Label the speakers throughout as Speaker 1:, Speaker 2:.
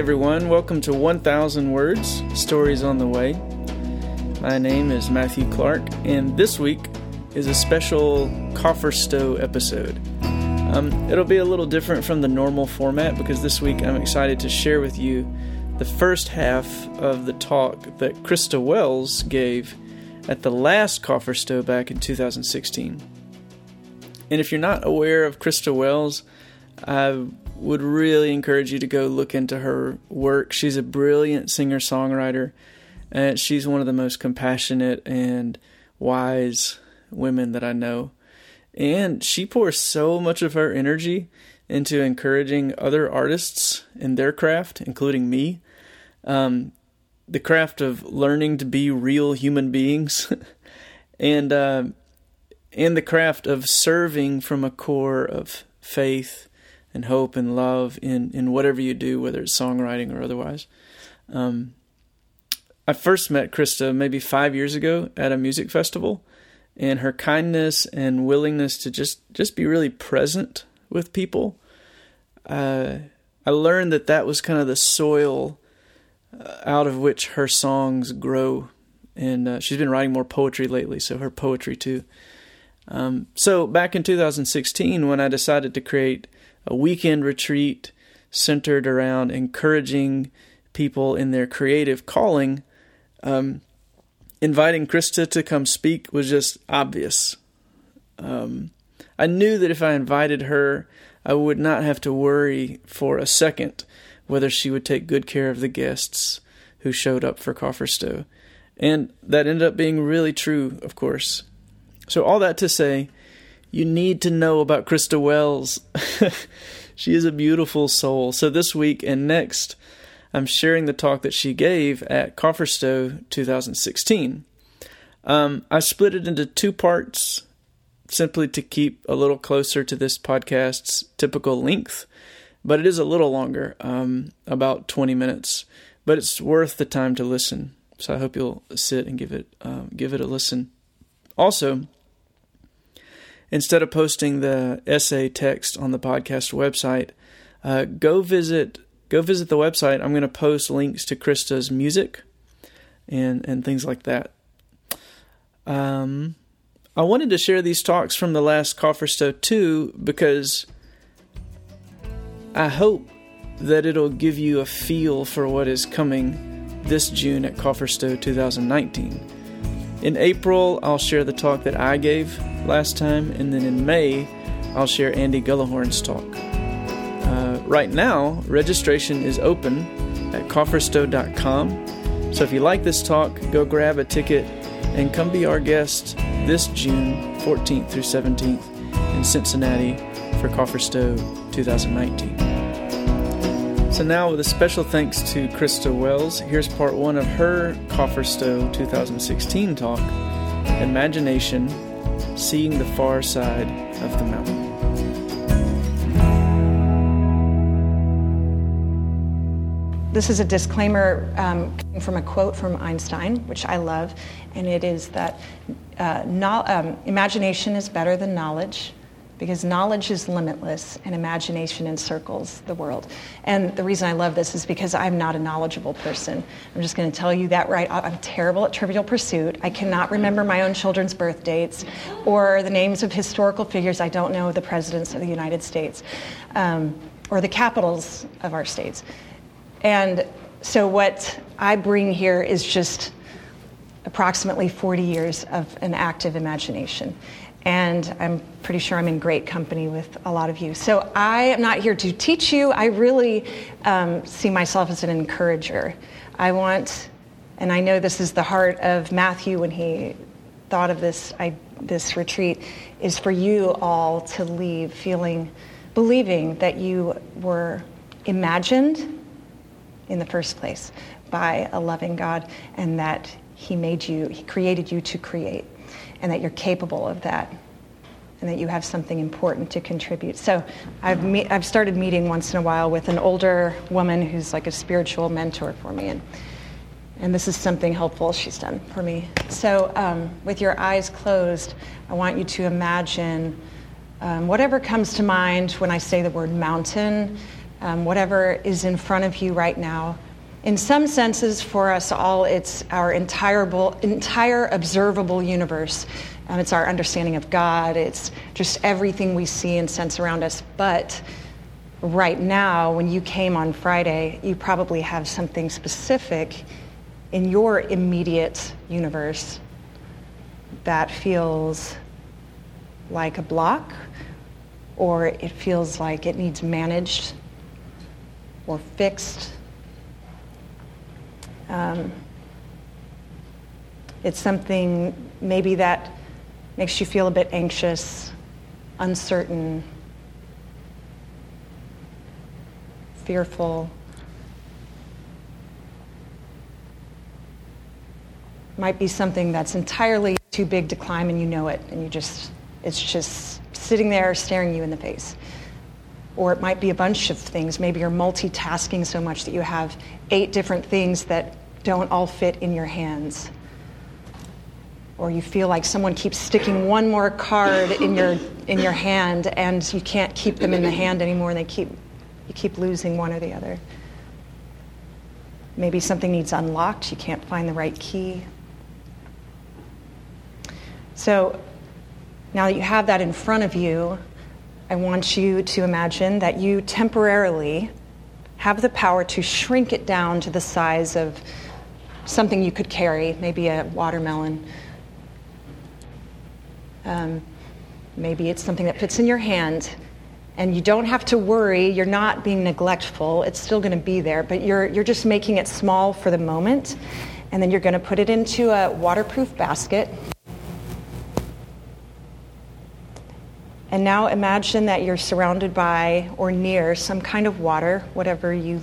Speaker 1: everyone, welcome to 1000 Words Stories on the Way. My name is Matthew Clark, and this week is a special Coffer Stowe episode. Um, it'll be a little different from the normal format because this week I'm excited to share with you the first half of the talk that Christa Wells gave at the last Coffer Stowe back in 2016. And if you're not aware of Christa Wells, I would really encourage you to go look into her work. She's a brilliant singer songwriter, and she's one of the most compassionate and wise women that I know. And she pours so much of her energy into encouraging other artists in their craft, including me. Um, the craft of learning to be real human beings, and uh, and the craft of serving from a core of faith and hope and love in, in whatever you do, whether it's songwriting or otherwise. Um, I first met Christa maybe five years ago at a music festival, and her kindness and willingness to just, just be really present with people. Uh, I learned that that was kind of the soil uh, out of which her songs grow. And uh, she's been writing more poetry lately, so her poetry too. Um, so back in 2016, when I decided to create a weekend retreat centered around encouraging people in their creative calling, um, inviting Christa to come speak was just obvious. Um, I knew that if I invited her, I would not have to worry for a second whether she would take good care of the guests who showed up for Coffer Stowe. And that ended up being really true, of course. So, all that to say, you need to know about Christa Wells. she is a beautiful soul. So this week and next, I'm sharing the talk that she gave at Coffer Stowe 2016. Um, I split it into two parts simply to keep a little closer to this podcast's typical length, but it is a little longer, um, about 20 minutes. But it's worth the time to listen. So I hope you'll sit and give it uh, give it a listen. Also, instead of posting the essay text on the podcast website, uh, go visit go visit the website. I'm going to post links to Christa's music and and things like that. Um, I wanted to share these talks from the last Coffer Stowe too because I hope that it'll give you a feel for what is coming this June at Coffer Stowe 2019. In April, I'll share the talk that I gave last time, and then in May, I'll share Andy Gullahorn's talk. Uh, right now, registration is open at cofferstowe.com. So if you like this talk, go grab a ticket and come be our guest this June 14th through 17th in Cincinnati for Coffer Stowe 2019. So now, with a special thanks to Christa Wells, here's part one of her Coffer Stowe 2016 talk Imagination Seeing the Far Side of the Mountain.
Speaker 2: This is a disclaimer um, from a quote from Einstein, which I love, and it is that uh, no, um, imagination is better than knowledge, because knowledge is limitless and imagination encircles the world. And the reason I love this is because I'm not a knowledgeable person. I'm just going to tell you that right. I'm terrible at trivial pursuit. I cannot remember my own children's birth dates or the names of historical figures. I don't know the presidents of the United States um, or the capitals of our states. And so what I bring here is just approximately 40 years of an active imagination and I'm pretty sure I'm in great company with a lot of you. So I am not here to teach you. I really um, see myself as an encourager. I want, and I know this is the heart of Matthew when he thought of this I, this retreat, is for you all to leave feeling, believing that you were imagined in the first place by a loving God, and that He made you, He created you to create and that you're capable of that and that you have something important to contribute. So I've, me- I've started meeting once in a while with an older woman who's like a spiritual mentor for me. And, and this is something helpful she's done for me. So, um, with your eyes closed, I want you to imagine um, whatever comes to mind when I say the word mountain. um, whatever is in front of you right now. In some senses, for us all, it's our entire, entire observable universe. Um, it's our understanding of God. It's just everything we see and sense around us. But right now, when you came on Friday, you probably have something specific in your immediate universe that feels like a block or it feels like it needs managed or fixed. Um, it's something maybe that makes you feel a bit anxious, uncertain, fearful. Might be something that's entirely too big to climb and you know it, and you just, it's just sitting there staring you in the face. Or it might be a bunch of things. Maybe you're multitasking so much that you have eight different things that don't all fit in your hands. Or you feel like someone keeps sticking one more card in your, in your hand and you can't keep them in the hand anymore and they keep, you keep losing one or the other. Maybe something needs unlocked, you can't find the right key. So now that you have that in front of you, I want you to imagine that you temporarily have the power to shrink it down to the size of something you could carry, maybe a watermelon. Um, maybe it's something that fits in your hand. And you don't have to worry, you're not being neglectful, it's still going to be there, but you're, you're just making it small for the moment. And then you're going to put it into a waterproof basket. And now imagine that you're surrounded by or near some kind of water, whatever you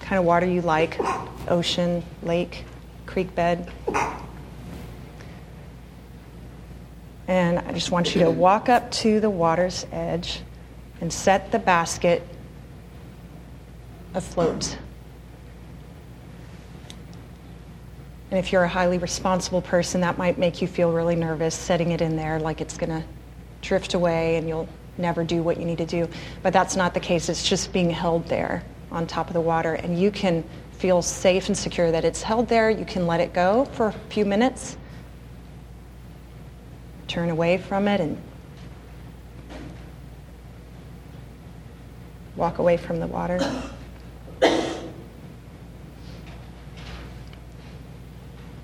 Speaker 2: kind of water you like ocean, lake, creek bed. And I just want you to walk up to the water's edge and set the basket afloat. And if you're a highly responsible person, that might make you feel really nervous setting it in there like it's going to drift away and you'll never do what you need to do. But that's not the case. It's just being held there on top of the water. And you can feel safe and secure that it's held there. You can let it go for a few minutes, turn away from it, and walk away from the water.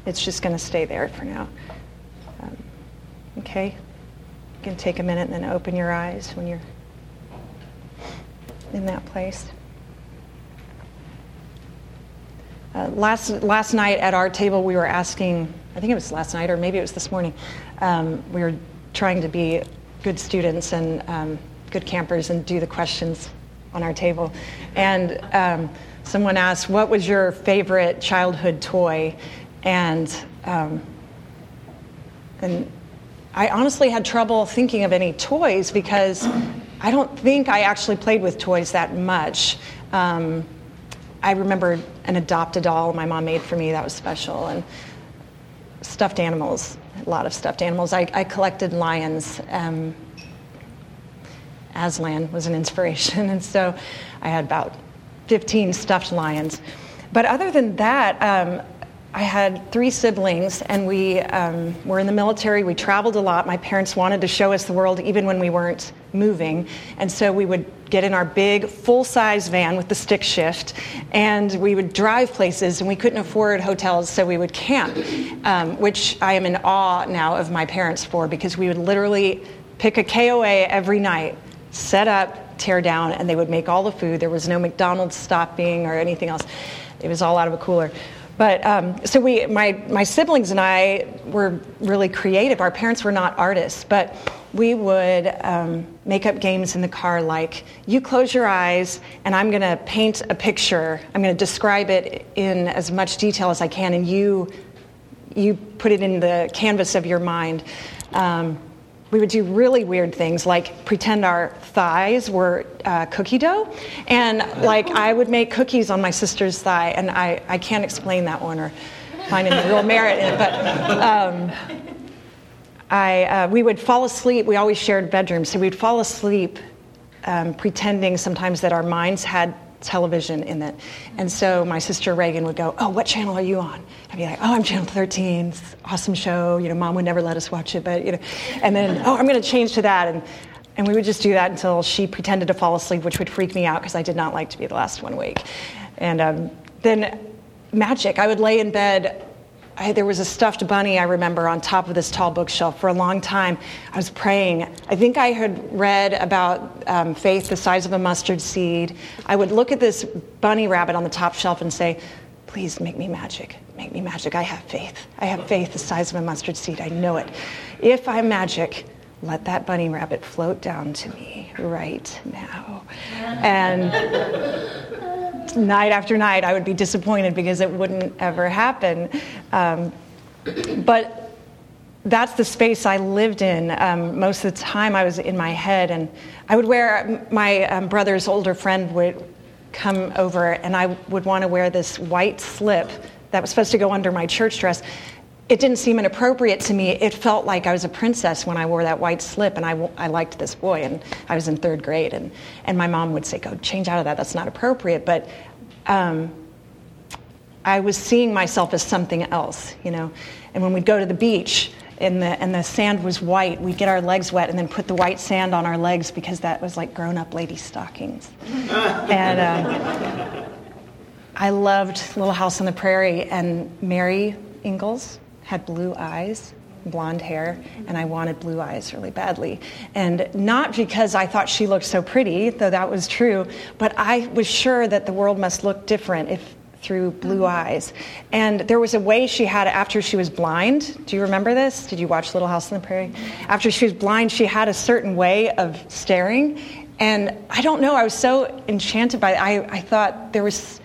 Speaker 2: It's just going to stay there for now. Um, okay? Can take a minute and then open your eyes when you're in that place. Uh, last, last night at our table, we were asking, I think it was last night or maybe it was this morning, um, we were trying to be good students and um, good campers and do the questions on our table. And um, someone asked, What was your favorite childhood toy? And, um, and I honestly had trouble thinking of any toys because I don't think I actually played with toys that much. Um, I remember an adopt a doll my mom made for me that was special, and stuffed animals, a lot of stuffed animals. I, I collected lions. Um, Aslan was an inspiration, and so I had about 15 stuffed lions. But other than that, um, I had three siblings, and we um, were in the military. We traveled a lot. My parents wanted to show us the world even when we weren't moving. And so we would get in our big, full size van with the stick shift, and we would drive places, and we couldn't afford hotels, so we would camp, um, which I am in awe now of my parents for because we would literally pick a KOA every night, set up, tear down, and they would make all the food. There was no McDonald's stopping or anything else, it was all out of a cooler. But um, so we, my, my siblings and I were really creative. Our parents were not artists, but we would um, make up games in the car like you close your eyes and I'm going to paint a picture. I'm going to describe it in as much detail as I can, and you, you put it in the canvas of your mind. Um, we would do really weird things like pretend our thighs were uh, cookie dough. And like i would make cookies on my sister's thigh and i, I can't explain that one or find any real merit in it but um, I, uh, we would fall asleep. We always shared bedrooms so we'd fall asleep um, pretending sometimes that our minds had television in it. And so my sister Reagan would go, Oh, what channel are you on? I'd be like, Oh, I'm channel 13. awesome show. You know, mom would never let us watch it, but, you know, and then, Oh, I'm going to change to that. And, and we would just do that until she pretended to fall asleep, which would freak me out because I did not like to be the last one awake. And um, then magic. I would lay in bed I, there was a stuffed bunny I remember on top of this tall bookshelf for a long time. I was praying. I think I had read about um, faith the size of a mustard seed. I would look at this bunny rabbit on the top shelf and say, Please make me magic. Make me magic. I have faith. I have faith the size of a mustard seed. I know it. If I'm magic, let that bunny rabbit float down to me right now. And night after night, I would be disappointed because it wouldn't ever happen. Um, but that's the space I lived in. Um, most of the time, I was in my head, and I would wear my um, brother's older friend would come over, and I would want to wear this white slip that was supposed to go under my church dress. It didn't seem inappropriate to me. It felt like I was a princess when I wore that white slip, and I, I liked this boy, and I was in third grade. And, and my mom would say, Go change out of that, that's not appropriate. But um, I was seeing myself as something else, you know. And when we'd go to the beach and the, and the sand was white, we'd get our legs wet and then put the white sand on our legs because that was like grown up lady stockings. and um, I loved Little House on the Prairie, and Mary Ingalls had blue eyes blonde hair, and I wanted blue eyes really badly. And not because I thought she looked so pretty, though that was true, but I was sure that the world must look different if through blue mm-hmm. eyes. And there was a way she had after she was blind. Do you remember this? Did you watch Little House on the Prairie? After she was blind, she had a certain way of staring. And I don't know, I was so enchanted by it. I, I thought there was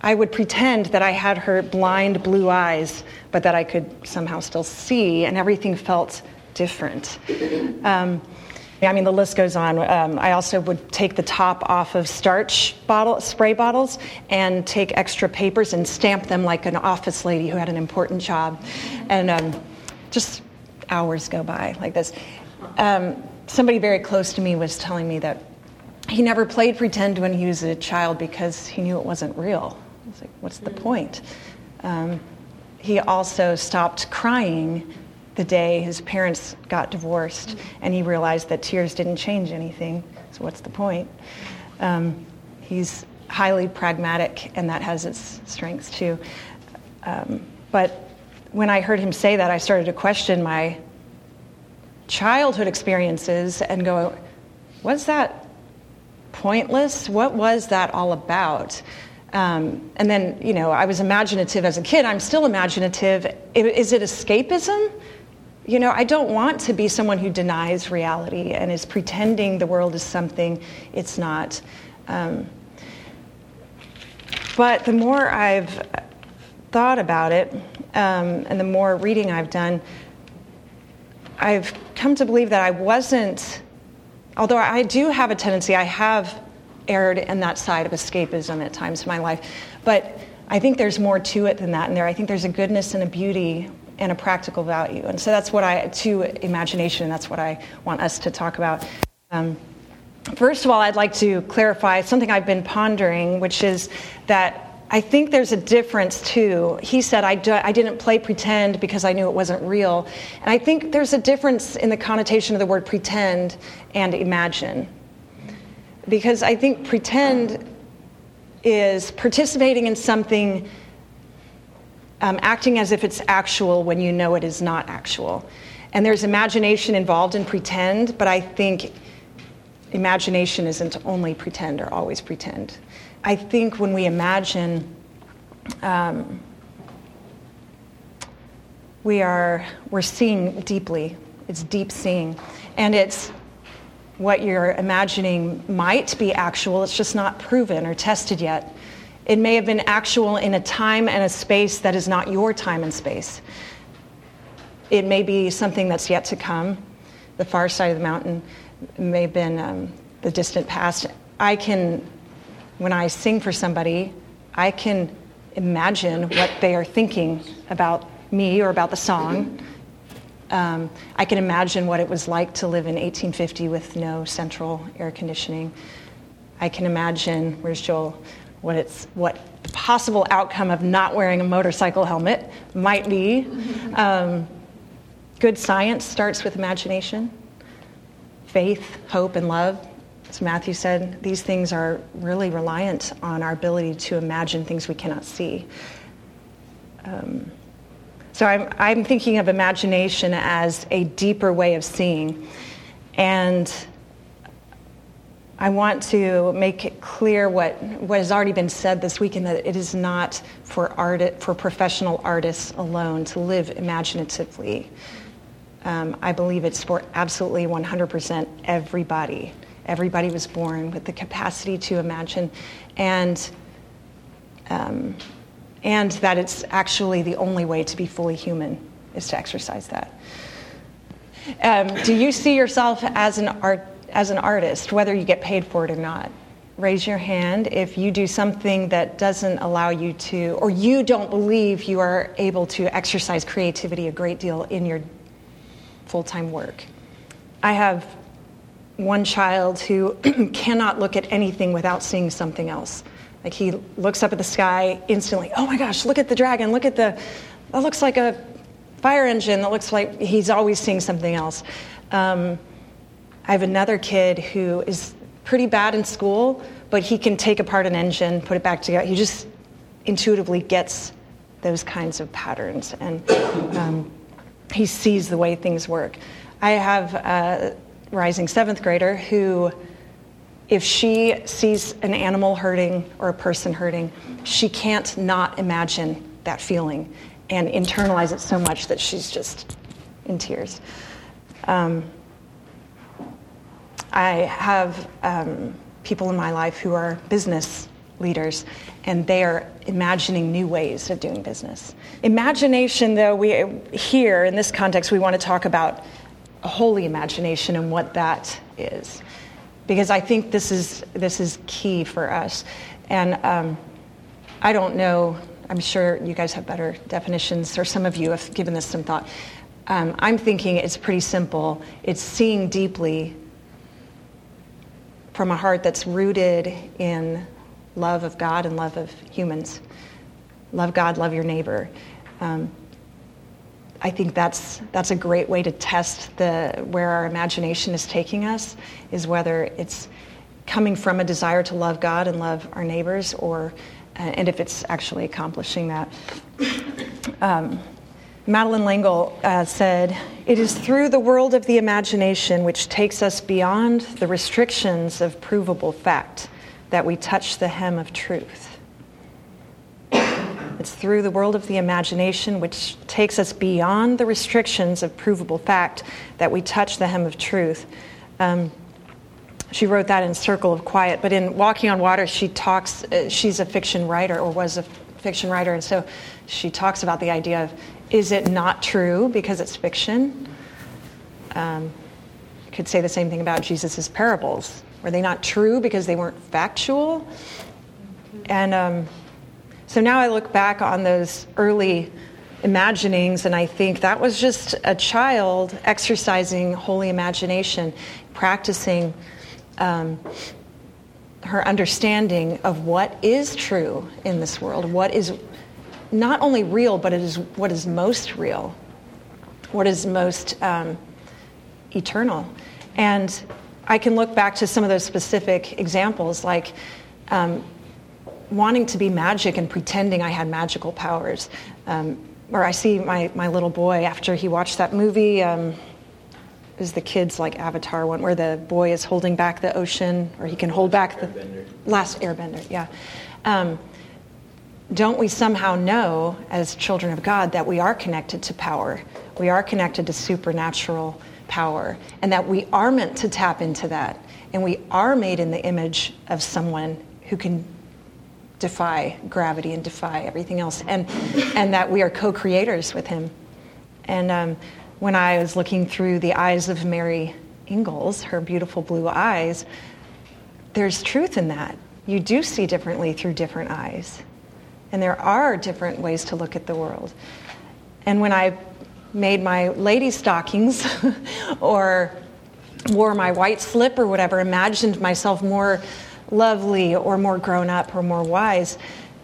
Speaker 2: I would pretend that I had her blind blue eyes, but that I could somehow still see, and everything felt different. Um, I mean, the list goes on. Um, I also would take the top off of starch bottle, spray bottles and take extra papers and stamp them like an office lady who had an important job. And um, just hours go by like this. Um, somebody very close to me was telling me that he never played pretend when he was a child because he knew it wasn't real. It's like, what's the point? He also stopped crying the day his parents got divorced, and he realized that tears didn't change anything. So, what's the point? Um, he's highly pragmatic, and that has its strengths too. Um, but when I heard him say that, I started to question my childhood experiences and go, was that pointless? What was that all about? Um, and then, you know, I was imaginative as a kid. I'm still imaginative. Is it escapism? You know, I don't want to be someone who denies reality and is pretending the world is something it's not. Um, but the more I've thought about it um, and the more reading I've done, I've come to believe that I wasn't, although I do have a tendency, I have erred in that side of escapism at times in my life. But I think there's more to it than that in there. I think there's a goodness and a beauty and a practical value. And so that's what I, to imagination, that's what I want us to talk about. Um, first of all, I'd like to clarify something I've been pondering, which is that I think there's a difference too. He said, I, do, I didn't play pretend because I knew it wasn't real. And I think there's a difference in the connotation of the word pretend and imagine because I think pretend is participating in something, um, acting as if it's actual when you know it is not actual. And there's imagination involved in pretend, but I think imagination isn't only pretend or always pretend. I think when we imagine, um, we are we're seeing deeply. It's deep seeing, and it's what you're imagining might be actual, it's just not proven or tested yet. It may have been actual in a time and a space that is not your time and space. It may be something that's yet to come, the far side of the mountain, it may have been um, the distant past. I can, when I sing for somebody, I can imagine what they are thinking about me or about the song Um, I can imagine what it was like to live in 1850 with no central air conditioning. I can imagine, where's Joel, what, it's, what the possible outcome of not wearing a motorcycle helmet might be. Um, good science starts with imagination, faith, hope, and love. As Matthew said, these things are really reliant on our ability to imagine things we cannot see. Um, so I'm, I'm thinking of imagination as a deeper way of seeing. And I want to make it clear what, what has already been said this weekend that it is not for, art, for professional artists alone to live imaginatively. Um, I believe it's for absolutely 100% everybody. Everybody was born with the capacity to imagine, and um, and that it's actually the only way to be fully human is to exercise that. Um, do you see yourself as an art as an artist, whether you get paid for it or not? Raise your hand if you do something that doesn't allow you to, or you don't believe you are able to exercise creativity a great deal in your full time work. I have one child who cannot look at anything without seeing something else. Like he looks up at the sky instantly, oh my gosh, look at the dragon, look at the, that looks like a fire engine, that looks like he's always seeing something else. Um, I have another kid who is pretty bad in school, but he can take apart an engine, put it back together. He just intuitively gets those kinds of patterns, and um, he sees the way things work. I have a rising seventh grader who if she sees an animal hurting or a person hurting, she can't not imagine that feeling and internalize it so much that she's just in tears. Um, I have um, people in my life who are business leaders, and they are imagining new ways of doing business. Imagination, though, we here in this context, we want to talk about a holy imagination and what that is because I think this is this is key for us. And um, I don't know. I'm sure you guys have better definitions, or some of you have given this some thought. Um, I'm thinking it's pretty simple. It's seeing deeply from a heart that's rooted in love of God and love of humans. Love God, love your neighbor. Um, I think that's that's a great way to test the where our imagination is taking us is whether it's coming from a desire to love God and love our neighbors, or uh, and if it's actually accomplishing that. Um, Madeleine L'Engle uh, said, "It is through the world of the imagination, which takes us beyond the restrictions of provable fact, that we touch the hem of truth." It's through the world of the imagination, which takes us beyond the restrictions of provable fact, that we touch the hem of truth. Um, she wrote that in Circle of Quiet, but in Walking on Water, she talks, uh, she's a fiction writer or was a fiction writer, and so she talks about the idea of is it not true because it's fiction? Um, could say the same thing about Jesus' parables. Were they not true because they weren't factual? And um, so now I look back on those early imaginings and I think that was just a child exercising holy imagination, practicing um, her understanding of what is true in this world, what is not only real, but it is what is most real, what is most um, eternal. And I can look back to some of those specific examples, like um, wanting to be magic and pretending I had magical powers. Um, or I see my, my little boy after he watched that movie. Um, is the kids like Avatar one where the boy is holding back the ocean, or he can hold back the airbender. last airbender? Yeah. Um, don't we somehow know, as children of God, that we are connected to power? We are connected to supernatural power, and that we are meant to tap into that. And we are made in the image of someone who can defy gravity and defy everything else, and, and that we are co creators with Him. And um, when I was looking through the eyes of Mary Ingalls, her beautiful blue eyes, there's truth in that. You do see differently through different eyes. And there are different ways to look at the world. And when I made my lady stockings or wore my white slip or whatever, imagined myself more lovely or more grown up or more wise,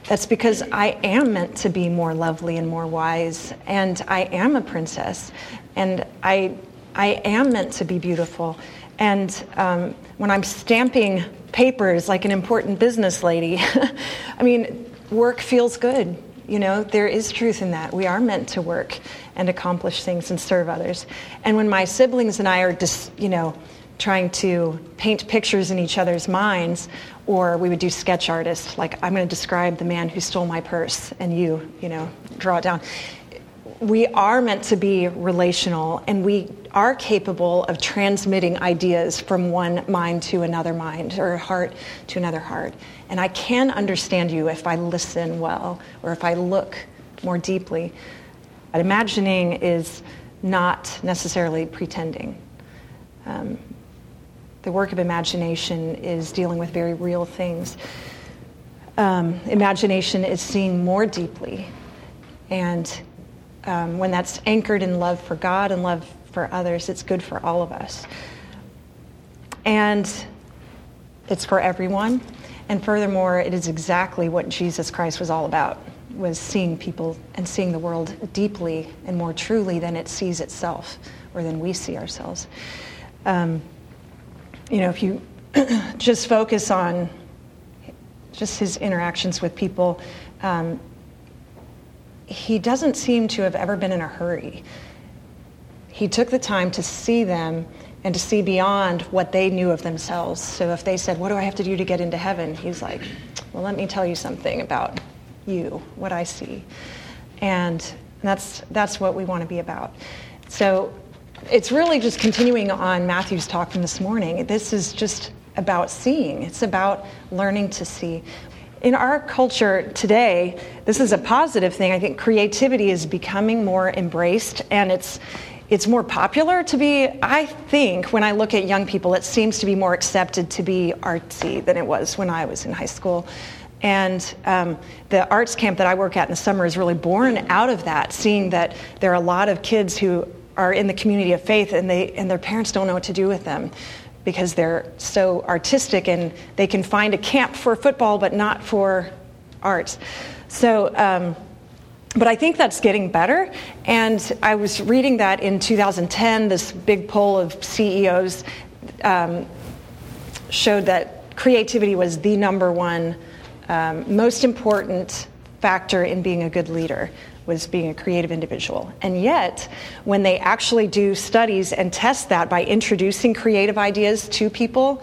Speaker 2: that's because I am meant to be more lovely and more wise, and I am a princess, and I, I am meant to be beautiful. And um, when I'm stamping papers like an important business lady, I mean, work feels good. You know, there is truth in that. We are meant to work and accomplish things and serve others. And when my siblings and I are just, you know, trying to paint pictures in each other's minds, or we would do sketch artists, like I'm going to describe the man who stole my purse, and you, you know, draw it down. We are meant to be relational, and we are capable of transmitting ideas from one mind to another mind, or heart to another heart. And I can understand you if I listen well, or if I look more deeply. But imagining is not necessarily pretending. Um, the work of imagination is dealing with very real things. Um, imagination is seeing more deeply. And um, when that's anchored in love for God and love for others, it's good for all of us. And it's for everyone. And furthermore, it is exactly what Jesus Christ was all about was seeing people and seeing the world deeply and more truly than it sees itself or than we see ourselves. Um, you know, if you just focus on just his interactions with people, um, he doesn't seem to have ever been in a hurry. He took the time to see them and to see beyond what they knew of themselves. So if they said, What do I have to do to get into heaven? He's like, Well, let me tell you something about you, what I see. And that's, that's what we want to be about. So it's really just continuing on Matthew's talk from this morning. This is just about seeing, it's about learning to see. In our culture today, this is a positive thing. I think creativity is becoming more embraced and it's it's more popular to be i think when i look at young people it seems to be more accepted to be artsy than it was when i was in high school and um, the arts camp that i work at in the summer is really born out of that seeing that there are a lot of kids who are in the community of faith and, they, and their parents don't know what to do with them because they're so artistic and they can find a camp for football but not for arts. So, um, but I think that's getting better. And I was reading that in 2010, this big poll of CEOs um, showed that creativity was the number one um, most important factor in being a good leader was being a creative individual. And yet, when they actually do studies and test that by introducing creative ideas to people,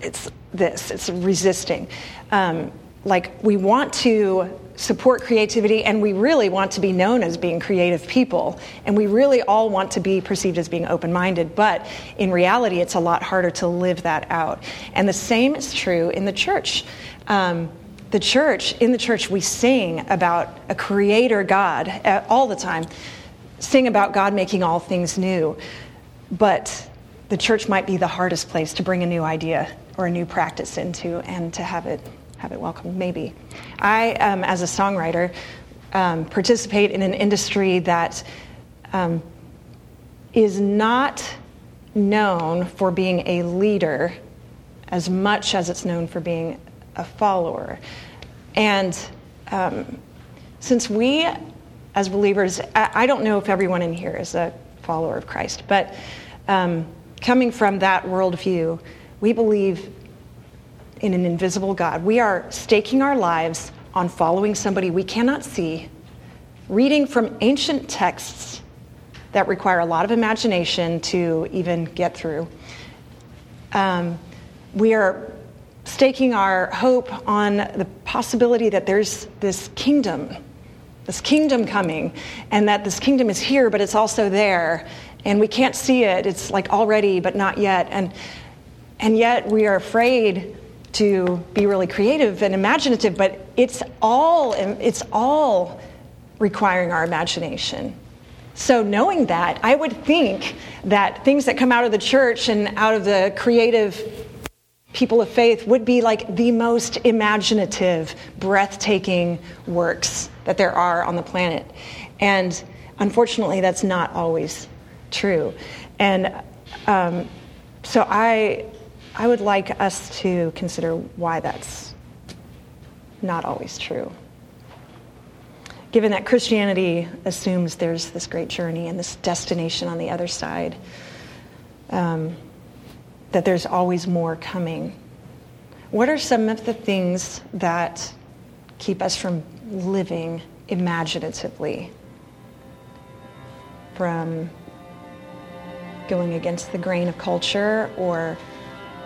Speaker 2: it's this it's resisting. Um, like, we want to support creativity and we really want to be known as being creative people and we really all want to be perceived as being open-minded but in reality it's a lot harder to live that out and the same is true in the church um, the church, in the church, we sing about a creator God uh, all the time, sing about God making all things new. But the church might be the hardest place to bring a new idea or a new practice into and to have it, have it welcomed, maybe. I, um, as a songwriter, um, participate in an industry that um, is not known for being a leader as much as it's known for being a follower. And um, since we, as believers, I, I, don't know if everyone in here is a follower of Christ, but um, coming from that worldview, we believe in an invisible God. We are staking our lives on following somebody we cannot see, reading from ancient texts that require a lot of imagination to even get through. Um, we are staking our hope on the possibility that there's this kingdom, this kingdom coming, and that this kingdom is here, but it's also there, and we can't see it. It's like already, but not yet. And, and yet we are afraid to be really creative and imaginative, but it's all, it's all requiring our imagination. So, knowing that, I would think that things that come out of the church and out of the creative people of faith would be like the most imaginative, breathtaking works that there are on the planet. And unfortunately, that's not always true. And um, so I, I would like us to consider why that's not always true. Given that Christianity assumes there's this great journey and this destination on the other side, um, that there's always more coming. What are some of the things that keep us from living imaginatively? From going against the grain of culture or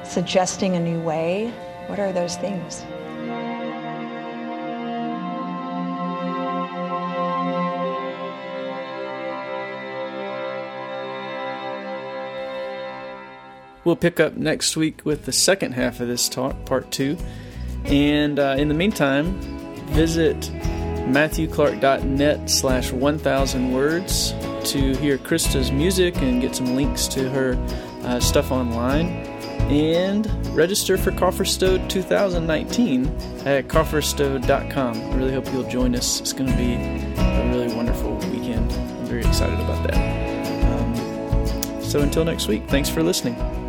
Speaker 2: suggesting a new way? What are those things?
Speaker 1: We'll pick up next week with the second half of this talk, part two. And uh, in the meantime, visit matthewclark.net slash 1000 words to hear Christa's music and get some links to her uh, stuff online. And register for Cofferstow 2019 at cofferstow.com. I really hope you'll join us. It's going to be a really wonderful weekend. I'm very excited about that. Um, so until next week, thanks for listening.